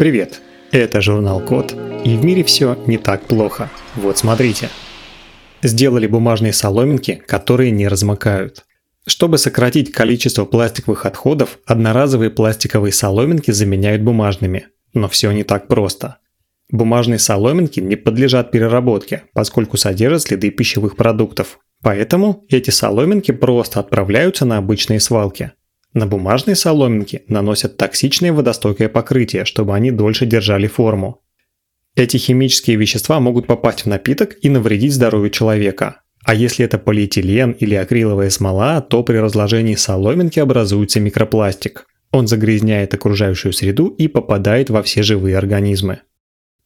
Привет, это журнал Код, и в мире все не так плохо. Вот смотрите. Сделали бумажные соломинки, которые не размокают. Чтобы сократить количество пластиковых отходов, одноразовые пластиковые соломинки заменяют бумажными. Но все не так просто. Бумажные соломинки не подлежат переработке, поскольку содержат следы пищевых продуктов. Поэтому эти соломинки просто отправляются на обычные свалки. На бумажные соломинки наносят токсичное водостойкое покрытие, чтобы они дольше держали форму. Эти химические вещества могут попасть в напиток и навредить здоровью человека. А если это полиэтилен или акриловая смола, то при разложении соломинки образуется микропластик. Он загрязняет окружающую среду и попадает во все живые организмы.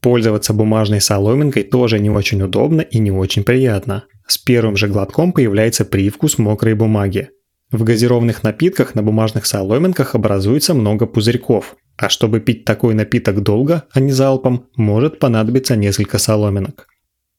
Пользоваться бумажной соломинкой тоже не очень удобно и не очень приятно. С первым же глотком появляется привкус мокрой бумаги. В газированных напитках на бумажных соломинках образуется много пузырьков, а чтобы пить такой напиток долго, а не залпом, может понадобиться несколько соломинок.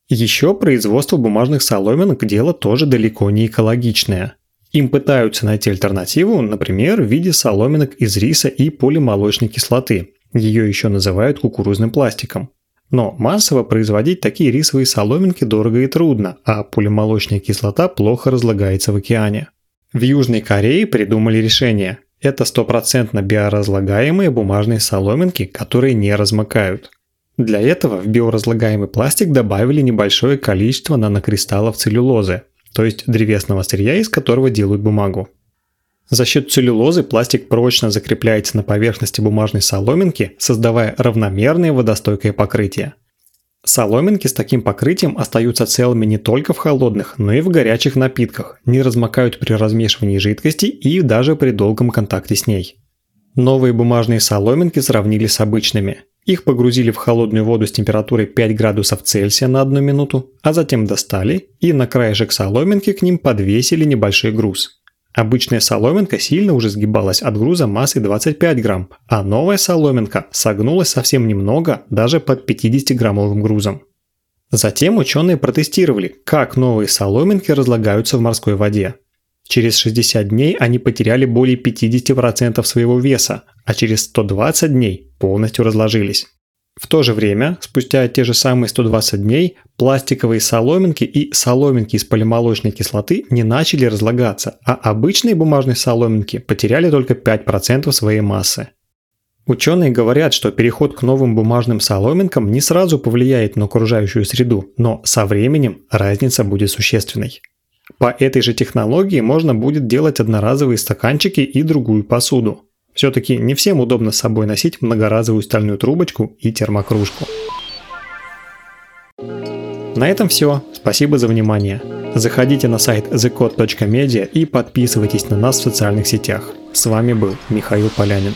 Еще производство бумажных соломинок – дело тоже далеко не экологичное. Им пытаются найти альтернативу, например, в виде соломинок из риса и полимолочной кислоты. Ее еще называют кукурузным пластиком. Но массово производить такие рисовые соломинки дорого и трудно, а полимолочная кислота плохо разлагается в океане. В Южной Корее придумали решение. Это стопроцентно биоразлагаемые бумажные соломинки, которые не размокают. Для этого в биоразлагаемый пластик добавили небольшое количество нанокристаллов целлюлозы, то есть древесного сырья, из которого делают бумагу. За счет целлюлозы пластик прочно закрепляется на поверхности бумажной соломинки, создавая равномерное водостойкое покрытие. Соломинки с таким покрытием остаются целыми не только в холодных, но и в горячих напитках, не размокают при размешивании жидкости и даже при долгом контакте с ней. Новые бумажные соломинки сравнили с обычными. Их погрузили в холодную воду с температурой 5 градусов Цельсия на одну минуту, а затем достали и на краешек соломинки к ним подвесили небольшой груз. Обычная соломинка сильно уже сгибалась от груза массой 25 грамм, а новая соломинка согнулась совсем немного, даже под 50-граммовым грузом. Затем ученые протестировали, как новые соломинки разлагаются в морской воде. Через 60 дней они потеряли более 50% своего веса, а через 120 дней полностью разложились. В то же время, спустя те же самые 120 дней, пластиковые соломинки и соломинки из полимолочной кислоты не начали разлагаться, а обычные бумажные соломинки потеряли только 5% своей массы. Ученые говорят, что переход к новым бумажным соломинкам не сразу повлияет на окружающую среду, но со временем разница будет существенной. По этой же технологии можно будет делать одноразовые стаканчики и другую посуду. Все-таки не всем удобно с собой носить многоразовую стальную трубочку и термокружку. На этом все. Спасибо за внимание. Заходите на сайт thecode.media и подписывайтесь на нас в социальных сетях. С вами был Михаил Полянин.